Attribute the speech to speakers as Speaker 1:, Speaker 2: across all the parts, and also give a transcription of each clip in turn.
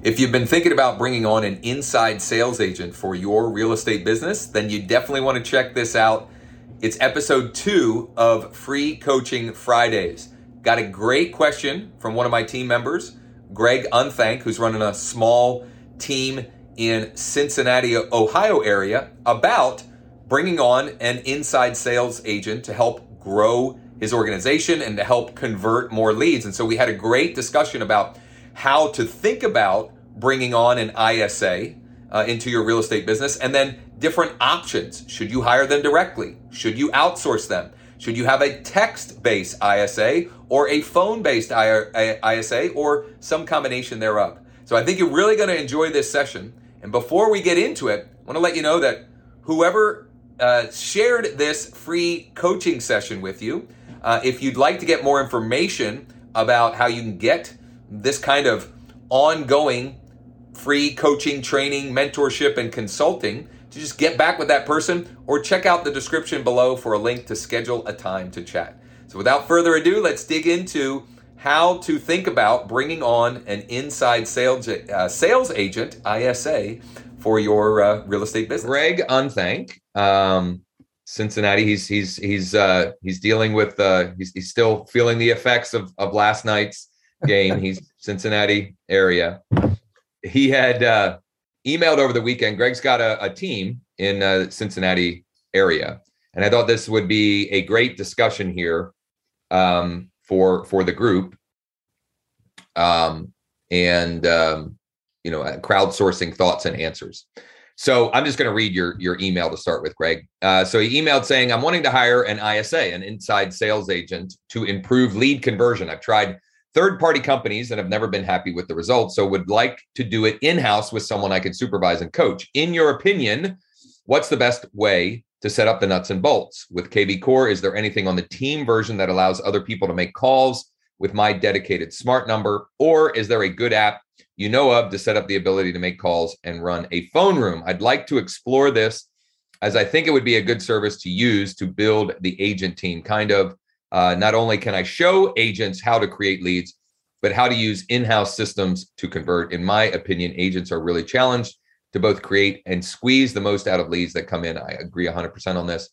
Speaker 1: If you've been thinking about bringing on an inside sales agent for your real estate business, then you definitely want to check this out. It's episode two of Free Coaching Fridays. Got a great question from one of my team members, Greg Unthank, who's running a small team in Cincinnati, Ohio area about bringing on an inside sales agent to help grow his organization and to help convert more leads. And so we had a great discussion about how to think about bringing on an ISA uh, into your real estate business and then different options. Should you hire them directly? Should you outsource them? Should you have a text based ISA or a phone based ISA or some combination thereof? So I think you're really going to enjoy this session. And before we get into it, I want to let you know that whoever uh, shared this free coaching session with you, uh, if you'd like to get more information about how you can get this kind of ongoing free coaching, training, mentorship, and consulting, to just get back with that person or check out the description below for a link to schedule a time to chat. So, without further ado, let's dig into how to think about bringing on an inside sales uh, sales agent ISA for your uh, real estate business. Greg Unthank, um, Cincinnati. He's he's he's uh, he's dealing with uh, he's, he's still feeling the effects of of last night's game. he's Cincinnati area. He had uh, emailed over the weekend. Greg's got a, a team in uh, Cincinnati area, and I thought this would be a great discussion here um, for for the group. Um, and um, you know, crowdsourcing thoughts and answers. So I'm just going to read your your email to start with, Greg. Uh, so he emailed saying, "I'm wanting to hire an ISA, an inside sales agent, to improve lead conversion. I've tried third party companies and have never been happy with the results. So would like to do it in house with someone I can supervise and coach. In your opinion, what's the best way to set up the nuts and bolts? With KV Core, is there anything on the team version that allows other people to make calls with my dedicated smart number? Or is there a good app you know of to set up the ability to make calls and run a phone room? I'd like to explore this as I think it would be a good service to use to build the agent team, kind of uh, not only can I show agents how to create leads, but how to use in house systems to convert. In my opinion, agents are really challenged to both create and squeeze the most out of leads that come in. I agree 100% on this.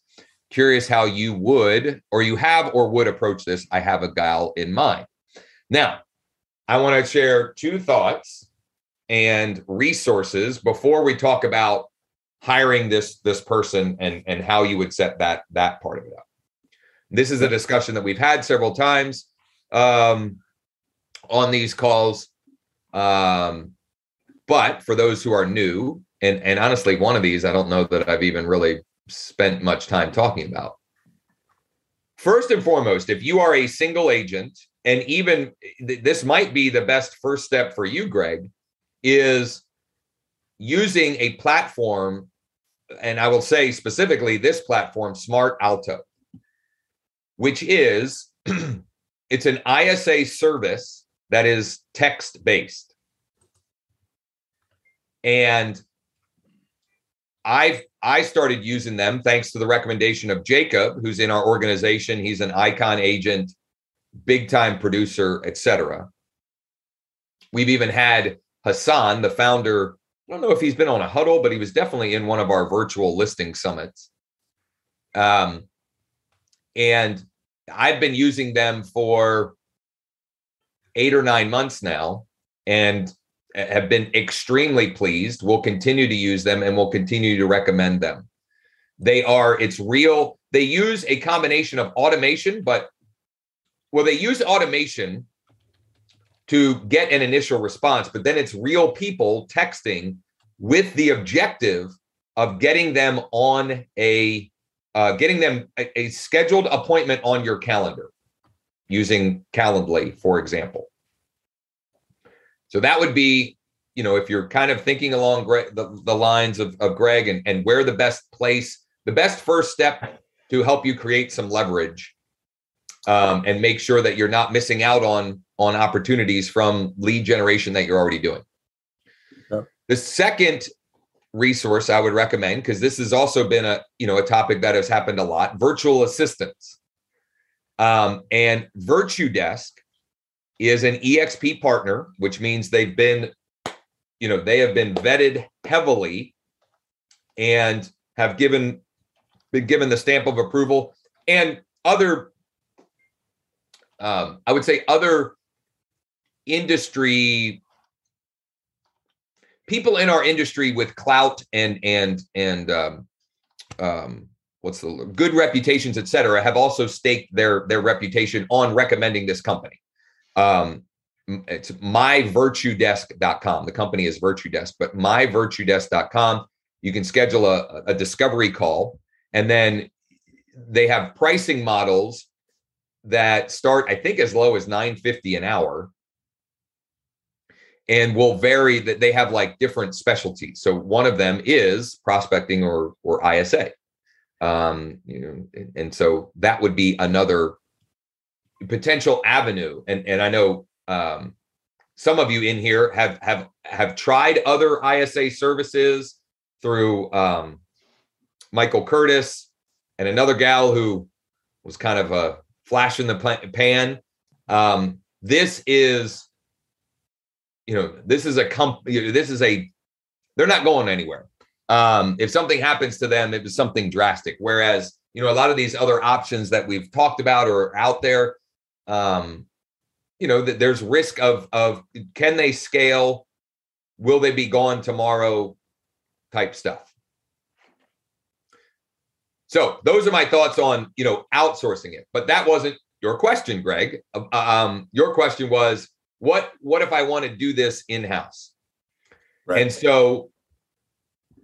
Speaker 1: Curious how you would, or you have, or would approach this. I have a gal in mind. Now, I want to share two thoughts and resources before we talk about hiring this this person and and how you would set that that part of it up. This is a discussion that we've had several times um, on these calls. Um, but for those who are new, and, and honestly, one of these I don't know that I've even really spent much time talking about. First and foremost, if you are a single agent, and even this might be the best first step for you, Greg, is using a platform, and I will say specifically this platform, Smart Alto which is it's an ISA service that is text based. And I've I started using them thanks to the recommendation of Jacob, who's in our organization. He's an icon agent, big time producer, etc. We've even had Hassan, the founder. I don't know if he's been on a huddle, but he was definitely in one of our virtual listing summits. Um, and I've been using them for eight or nine months now and have been extremely pleased. We'll continue to use them and we'll continue to recommend them. They are, it's real. They use a combination of automation, but well, they use automation to get an initial response, but then it's real people texting with the objective of getting them on a uh, getting them a, a, scheduled appointment on your calendar using Calendly, for example. So that would be, you know, if you're kind of thinking along Gre- the, the lines of, of Greg and, and where the best place, the best first step to help you create some leverage um, and make sure that you're not missing out on on opportunities from lead generation that you're already doing. The second resource I would recommend because this has also been a you know a topic that has happened a lot. Virtual assistants, um, and Virtudesk is an EXP partner, which means they've been you know they have been vetted heavily and have given been given the stamp of approval and other um, i would say other industry people in our industry with clout and and and um, um, what's the good reputations, et cetera, have also staked their their reputation on recommending this company. Um, it's myvirtudesk.com. The company is Virtudesk, but myvirtudesk.com. You can schedule a, a discovery call, and then they have pricing models that start, I think, as low as 950 an hour and will vary that they have like different specialties. So one of them is prospecting or or ISA. Um, you know, and, so that would be another potential avenue. And and I know um, some of you in here have have have tried other ISA services through um, Michael Curtis and another gal who was kind of a flash in the pan. Um, this is you know, this is a company, this is a, they're not going anywhere. Um, if something happens to them, it was something drastic. Whereas, you know, a lot of these other options that we've talked about or out there, um, you know, that there's risk of of can they scale? Will they be gone tomorrow? Type stuff. So those are my thoughts on you know outsourcing it. But that wasn't your question, Greg. Uh, um, your question was what what if I want to do this in house? Right. And so,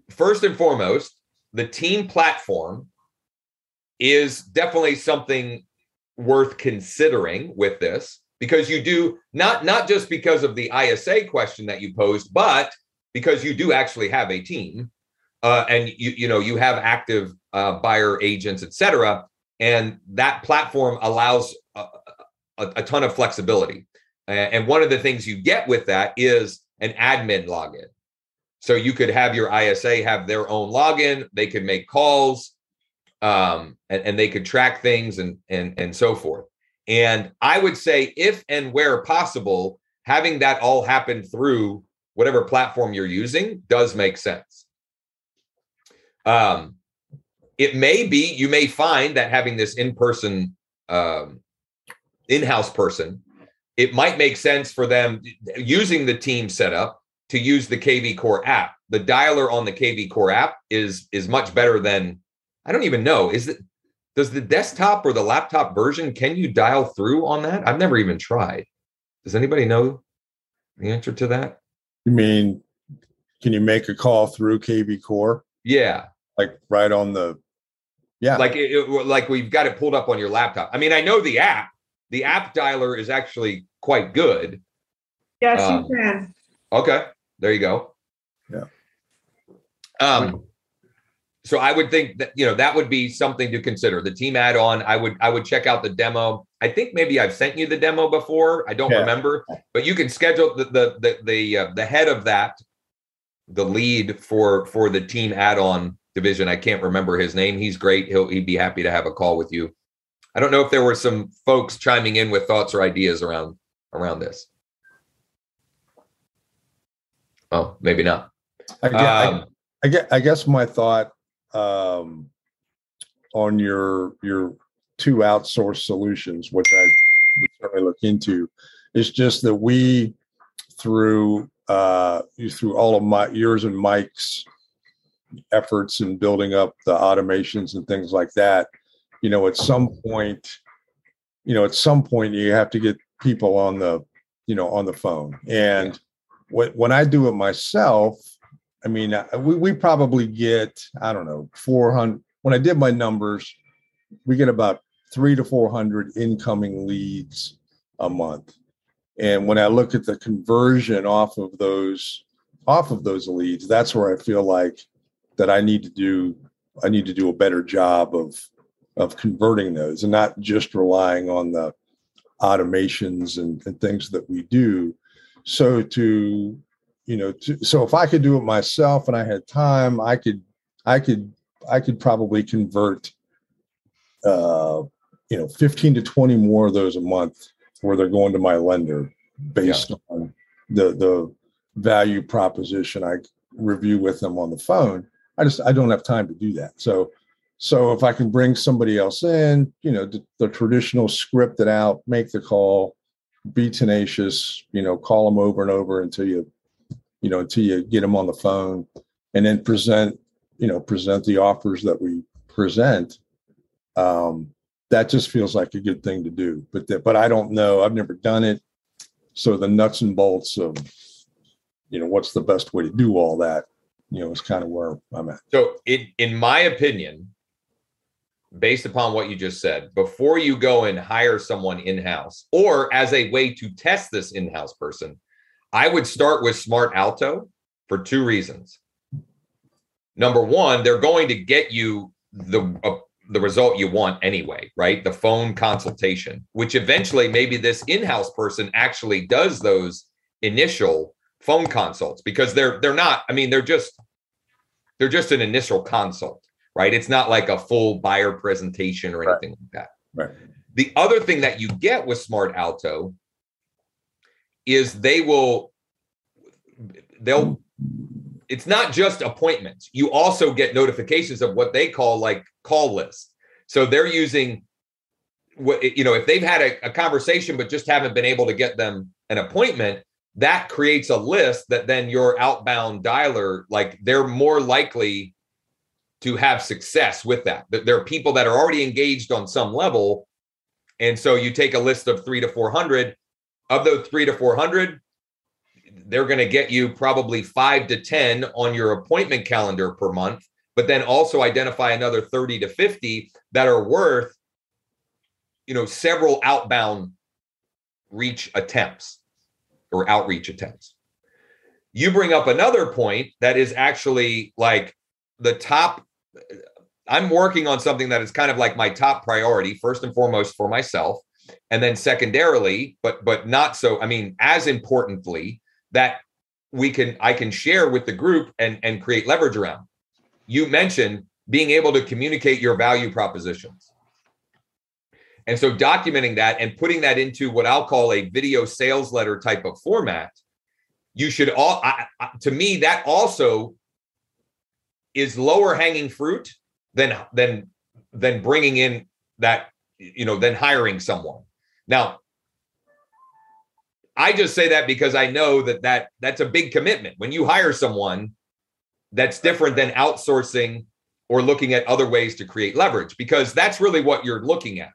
Speaker 1: first and foremost, the team platform is definitely something worth considering with this because you do not not just because of the ISA question that you posed, but because you do actually have a team uh, and you you know you have active uh, buyer agents, etc. And that platform allows a, a, a ton of flexibility. And one of the things you get with that is an admin login. So you could have your ISA have their own login. They could make calls, um, and, and they could track things and and and so forth. And I would say, if and where possible, having that all happen through whatever platform you're using does make sense. Um, it may be you may find that having this in-person um, in-house person it might make sense for them using the team setup to use the KV Core app. The dialer on the KV Core app is is much better than I don't even know. Is it does the desktop or the laptop version can you dial through on that? I've never even tried. Does anybody know the answer to that?
Speaker 2: You mean can you make a call through KV Core?
Speaker 1: Yeah.
Speaker 2: Like right on the
Speaker 1: yeah. Like it, like we've got it pulled up on your laptop. I mean, I know the app the app dialer is actually quite good.
Speaker 3: Yes, um, you can.
Speaker 1: Okay, there you go.
Speaker 2: Yeah.
Speaker 1: Um, so I would think that you know that would be something to consider. The team add-on, I would I would check out the demo. I think maybe I've sent you the demo before. I don't yeah. remember, but you can schedule the the the the, uh, the head of that, the lead for for the team add-on division. I can't remember his name. He's great. He'll he'd be happy to have a call with you. I don't know if there were some folks chiming in with thoughts or ideas around around this. Oh, maybe not.
Speaker 2: I guess, um, I, I, guess, I guess my thought um, on your your two outsourced solutions, which I would certainly look into, is just that we through uh, through all of my yours and Mike's efforts in building up the automations and things like that, you know, at some point, you know, at some point you have to get people on the, you know, on the phone. And when, when I do it myself, I mean, uh, we, we probably get, I don't know, 400. When I did my numbers, we get about three to 400 incoming leads a month. And when I look at the conversion off of those, off of those leads, that's where I feel like that I need to do, I need to do a better job of of converting those and not just relying on the automations and, and things that we do. So to you know, to, so if I could do it myself and I had time, I could, I could, I could probably convert, uh, you know, 15 to 20 more of those a month where they're going to my lender based yeah. on the, the, value proposition I review with them on the phone. I just I don't have time to do that. So so if I can bring somebody else in, you know, the, the traditional script it out, make the call, be tenacious, you know, call them over and over until you, you know, until you get them on the phone and then present, you know, present the offers that we present. Um, that just feels like a good thing to do. But that, but I don't know. I've never done it. So the nuts and bolts of, you know, what's the best way to do all that, you know, is kind of where I'm at.
Speaker 1: So in in my opinion, based upon what you just said, before you go and hire someone in house or as a way to test this in house person, I would start with Smart Alto for two reasons. Number one, they're going to get you the uh, the result you want anyway, right? The phone consultation, which eventually maybe this in-house person actually does those initial phone consults because they're they're not I mean they're just they're just an initial consult right? It's not like a full buyer presentation or anything right. like that.
Speaker 2: Right.
Speaker 1: The other thing that you get with Smart Alto is they will they'll it's not just appointments. You also get notifications of what they call like call list. So they're using what you know if they've had a, a conversation but just haven't been able to get them an appointment that creates a list that then your outbound dialer like they're more likely to have success with that. There are people that are already engaged on some level. And so you take a list of three to 400. Of those three to 400, they're going to get you probably five to 10 on your appointment calendar per month, but then also identify another 30 to 50 that are worth, you know, several outbound reach attempts or outreach attempts. You bring up another point that is actually like the top I'm working on something that is kind of like my top priority, first and foremost for myself, and then secondarily, but but not so. I mean, as importantly, that we can I can share with the group and and create leverage around. You mentioned being able to communicate your value propositions. And so documenting that and putting that into what I'll call a video sales letter type of format, you should all I, I, to me that also is lower hanging fruit than than than bringing in that you know than hiring someone. Now i just say that because i know that that that's a big commitment. When you hire someone that's different than outsourcing or looking at other ways to create leverage because that's really what you're looking at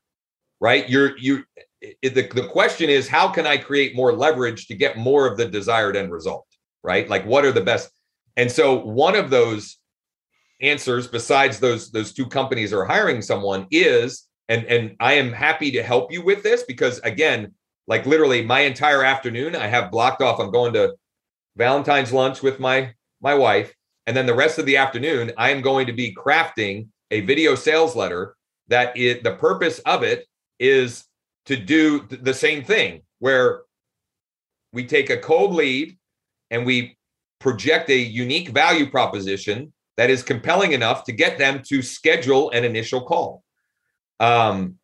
Speaker 1: right? You're you the, the question is how can i create more leverage to get more of the desired end result right? Like what are the best? And so one of those answers besides those those two companies are hiring someone is and and I am happy to help you with this because again like literally my entire afternoon I have blocked off. I'm going to Valentine's lunch with my my wife. And then the rest of the afternoon I am going to be crafting a video sales letter that it the purpose of it is to do the same thing where we take a cold lead and we project a unique value proposition that is compelling enough to get them to schedule an initial call. Um,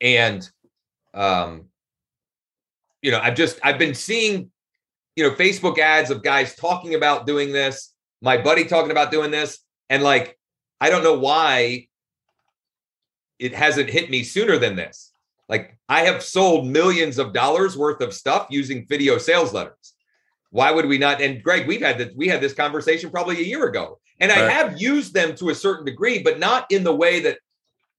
Speaker 1: and, um, you know, I've just, I've been seeing, you know, Facebook ads of guys talking about doing this, my buddy talking about doing this. And like, I don't know why it hasn't hit me sooner than this. Like, I have sold millions of dollars worth of stuff using video sales letters. Why would we not? And Greg, we've had that. We had this conversation probably a year ago. And right. I have used them to a certain degree, but not in the way that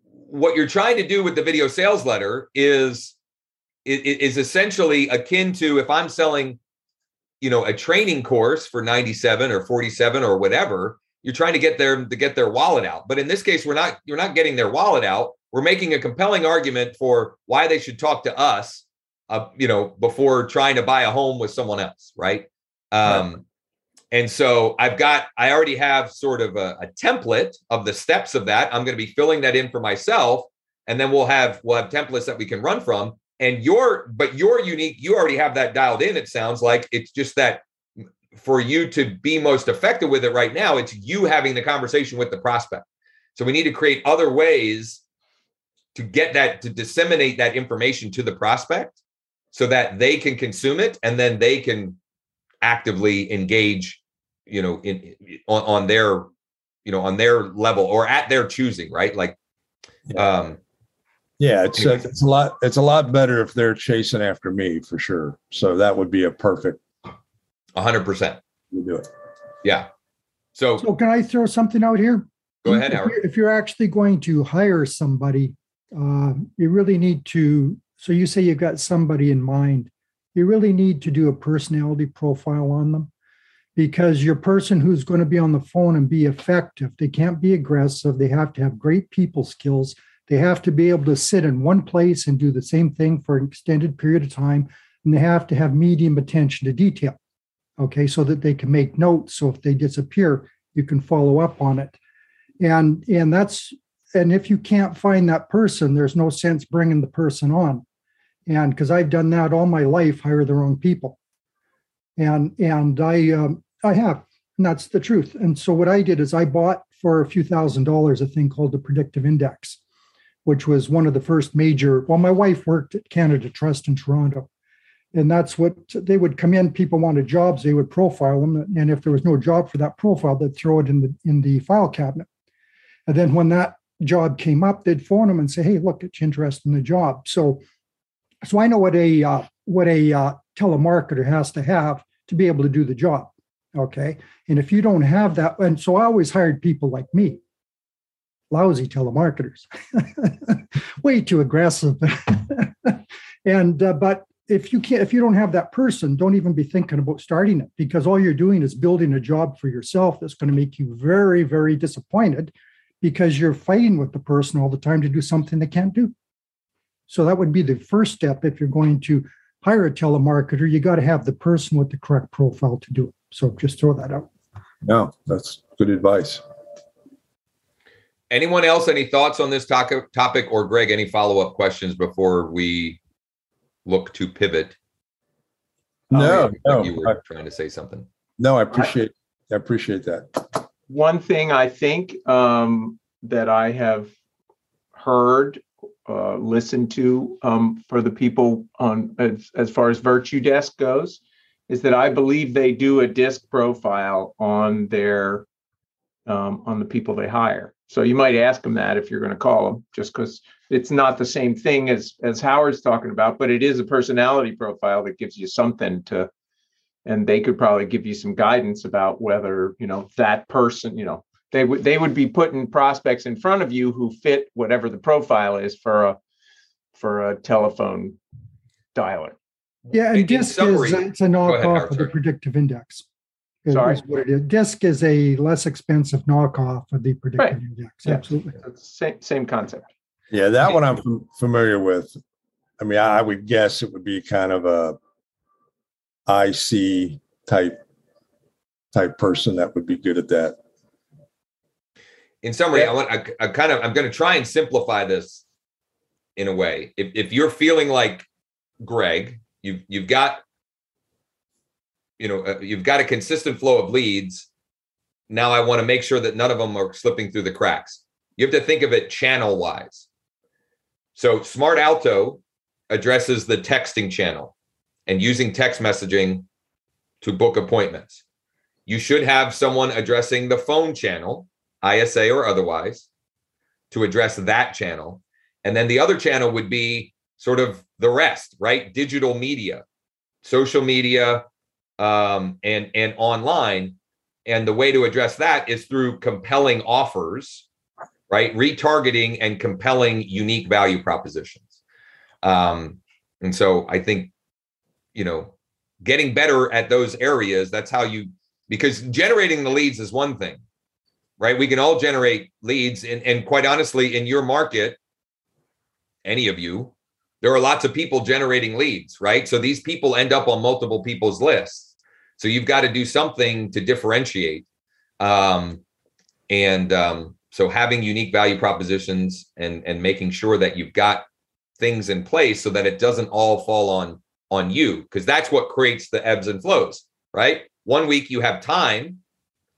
Speaker 1: what you're trying to do with the video sales letter is is essentially akin to if I'm selling, you know, a training course for 97 or 47 or whatever, you're trying to get them to get their wallet out. But in this case, we're not you're not getting their wallet out. We're making a compelling argument for why they should talk to us, uh, you know, before trying to buy a home with someone else, right? Um, right. And so I've got, I already have sort of a, a template of the steps of that. I'm going to be filling that in for myself. And then we'll have, we'll have templates that we can run from. And your, but your unique, you already have that dialed in. It sounds like it's just that for you to be most effective with it right now, it's you having the conversation with the prospect. So we need to create other ways to get that, to disseminate that information to the prospect so that they can consume it and then they can actively engage, you know, in on, on their, you know, on their level or at their choosing, right? Like, um,
Speaker 2: yeah, it's a, it's a lot. It's a lot better if they're chasing after me for sure. So that would be a perfect.
Speaker 1: hundred percent.
Speaker 2: We do it.
Speaker 1: Yeah. So,
Speaker 4: So can I throw something out here?
Speaker 1: go ahead,
Speaker 4: If
Speaker 1: Howard.
Speaker 4: you're, if you're actually going to hire somebody, uh, you really need to. So you say you've got somebody in mind. You really need to do a personality profile on them, because your person who's going to be on the phone and be effective, they can't be aggressive. They have to have great people skills. They have to be able to sit in one place and do the same thing for an extended period of time, and they have to have medium attention to detail. Okay, so that they can make notes. So if they disappear, you can follow up on it and and that's and if you can't find that person there's no sense bringing the person on and because i've done that all my life hire the wrong people. And and i um, i have and that's the truth. And so what i did is i bought for a few thousand dollars a thing called the predictive index which was one of the first major well my wife worked at canada trust in toronto. And that's what they would come in people wanted jobs they would profile them. And if there was no job for that profile they'd throw it in the in the file cabinet. And then when that job came up, they'd phone them and say, "Hey, look, it's interested in the job." So, so I know what a uh, what a uh, telemarketer has to have to be able to do the job. Okay, and if you don't have that, and so I always hired people like me, lousy telemarketers, way too aggressive, and uh, but if you can't if you don't have that person don't even be thinking about starting it because all you're doing is building a job for yourself that's going to make you very very disappointed because you're fighting with the person all the time to do something they can't do. So that would be the first step if you're going to hire a telemarketer. You got to have the person with the correct profile to do it. So just throw that out.
Speaker 2: No, that's good advice.
Speaker 1: Anyone else? Any thoughts on this topic? Topic or Greg? Any follow up questions before we look to pivot?
Speaker 2: No,
Speaker 1: Like
Speaker 2: no,
Speaker 1: you
Speaker 2: I,
Speaker 1: were trying to say something.
Speaker 2: no, I appreciate. I appreciate that.
Speaker 5: one thing I think um, that I have heard, uh, to um, for the people on as, as far as Virtudesk goes, is that I believe they do a DISC profile on their um, on the people they hire. So you might ask them that if you're going to call them, just because it's not the same thing as as Howard's talking about, but it is a personality profile that gives you something to and they could probably give you some guidance about whether you know that person you know they would they would be putting prospects in front of you who fit whatever the profile is for a for a telephone dialer
Speaker 4: Yeah,
Speaker 1: In- in
Speaker 4: and DISC
Speaker 1: summary-
Speaker 4: is it's a knockoff
Speaker 1: Howard,
Speaker 4: of the predictive index. is-
Speaker 5: Sorry?
Speaker 4: is what it is. DISC is a less expensive knockoff of the predictive
Speaker 5: Right.
Speaker 4: index.
Speaker 5: Yeah.
Speaker 4: Absolutely.
Speaker 5: it's same same concept
Speaker 2: Yeah, that one I'm fam- familiar with. I mean, I would guess it would be kind of a IC type type person that would be good at that.
Speaker 1: In summary,
Speaker 5: Yeah.
Speaker 1: I want I, I kind of I'm going to try and simplify this in a way. If if you're feeling like Greg, you've you've got you know uh, you've got a consistent flow of leads. Now I want to make sure that none of them are slipping through the cracks. You have to think of it channel wise. So Smart Alto addresses the texting channel and using text messaging to book appointments. You should have someone addressing the phone channel ISA or otherwise, to address that channel. And then the other channel would be sort of the rest, right? Digital media, social media, um, and and online. And the way to address that is through compelling offers, right? Retargeting and compelling unique value propositions. Um, and so I think, you know, getting better at those areas, that's how you because generating the leads is one thing right? We can all generate leads. And, and quite honestly, in your market, any of you, there are lots of people generating leads, right? So these people end up on multiple people's lists. So you've got to do something to differentiate. Um, and um, so having unique value propositions and, and making sure that you've got things in place so that it doesn't all fall on on you because that's what creates the ebbs and flows right one week you have time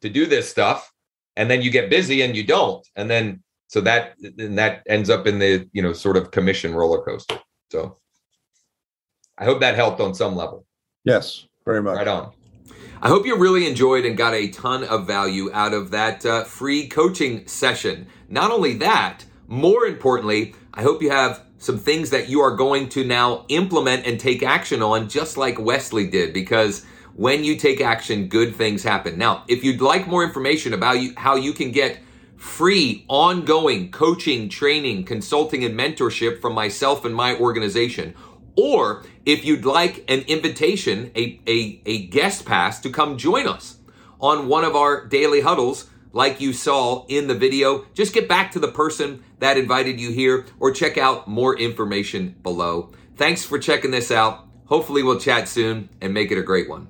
Speaker 1: to do this stuff and then you get busy and you don't and then so that and that ends up in the you know sort of commission roller coaster so i hope that helped on some level
Speaker 2: Yes, very much.
Speaker 1: right on I hope you really enjoyed and got a ton of value out of that uh, free coaching session. Not only that, more importantly, I hope you have some things that you are going to now implement and take action on, just like Wesley did, because when you take action, good things happen. Now, if you'd like more information about you, how you can get free, ongoing coaching, training, consulting, and mentorship from myself and my organization, or if you'd like an invitation, a, a, a guest pass to come join us on one of our daily huddles, like you saw in the video, just get back to the person that invited you here or check out more information below. Thanks for checking this out. Hopefully, we'll chat soon and make it a great one.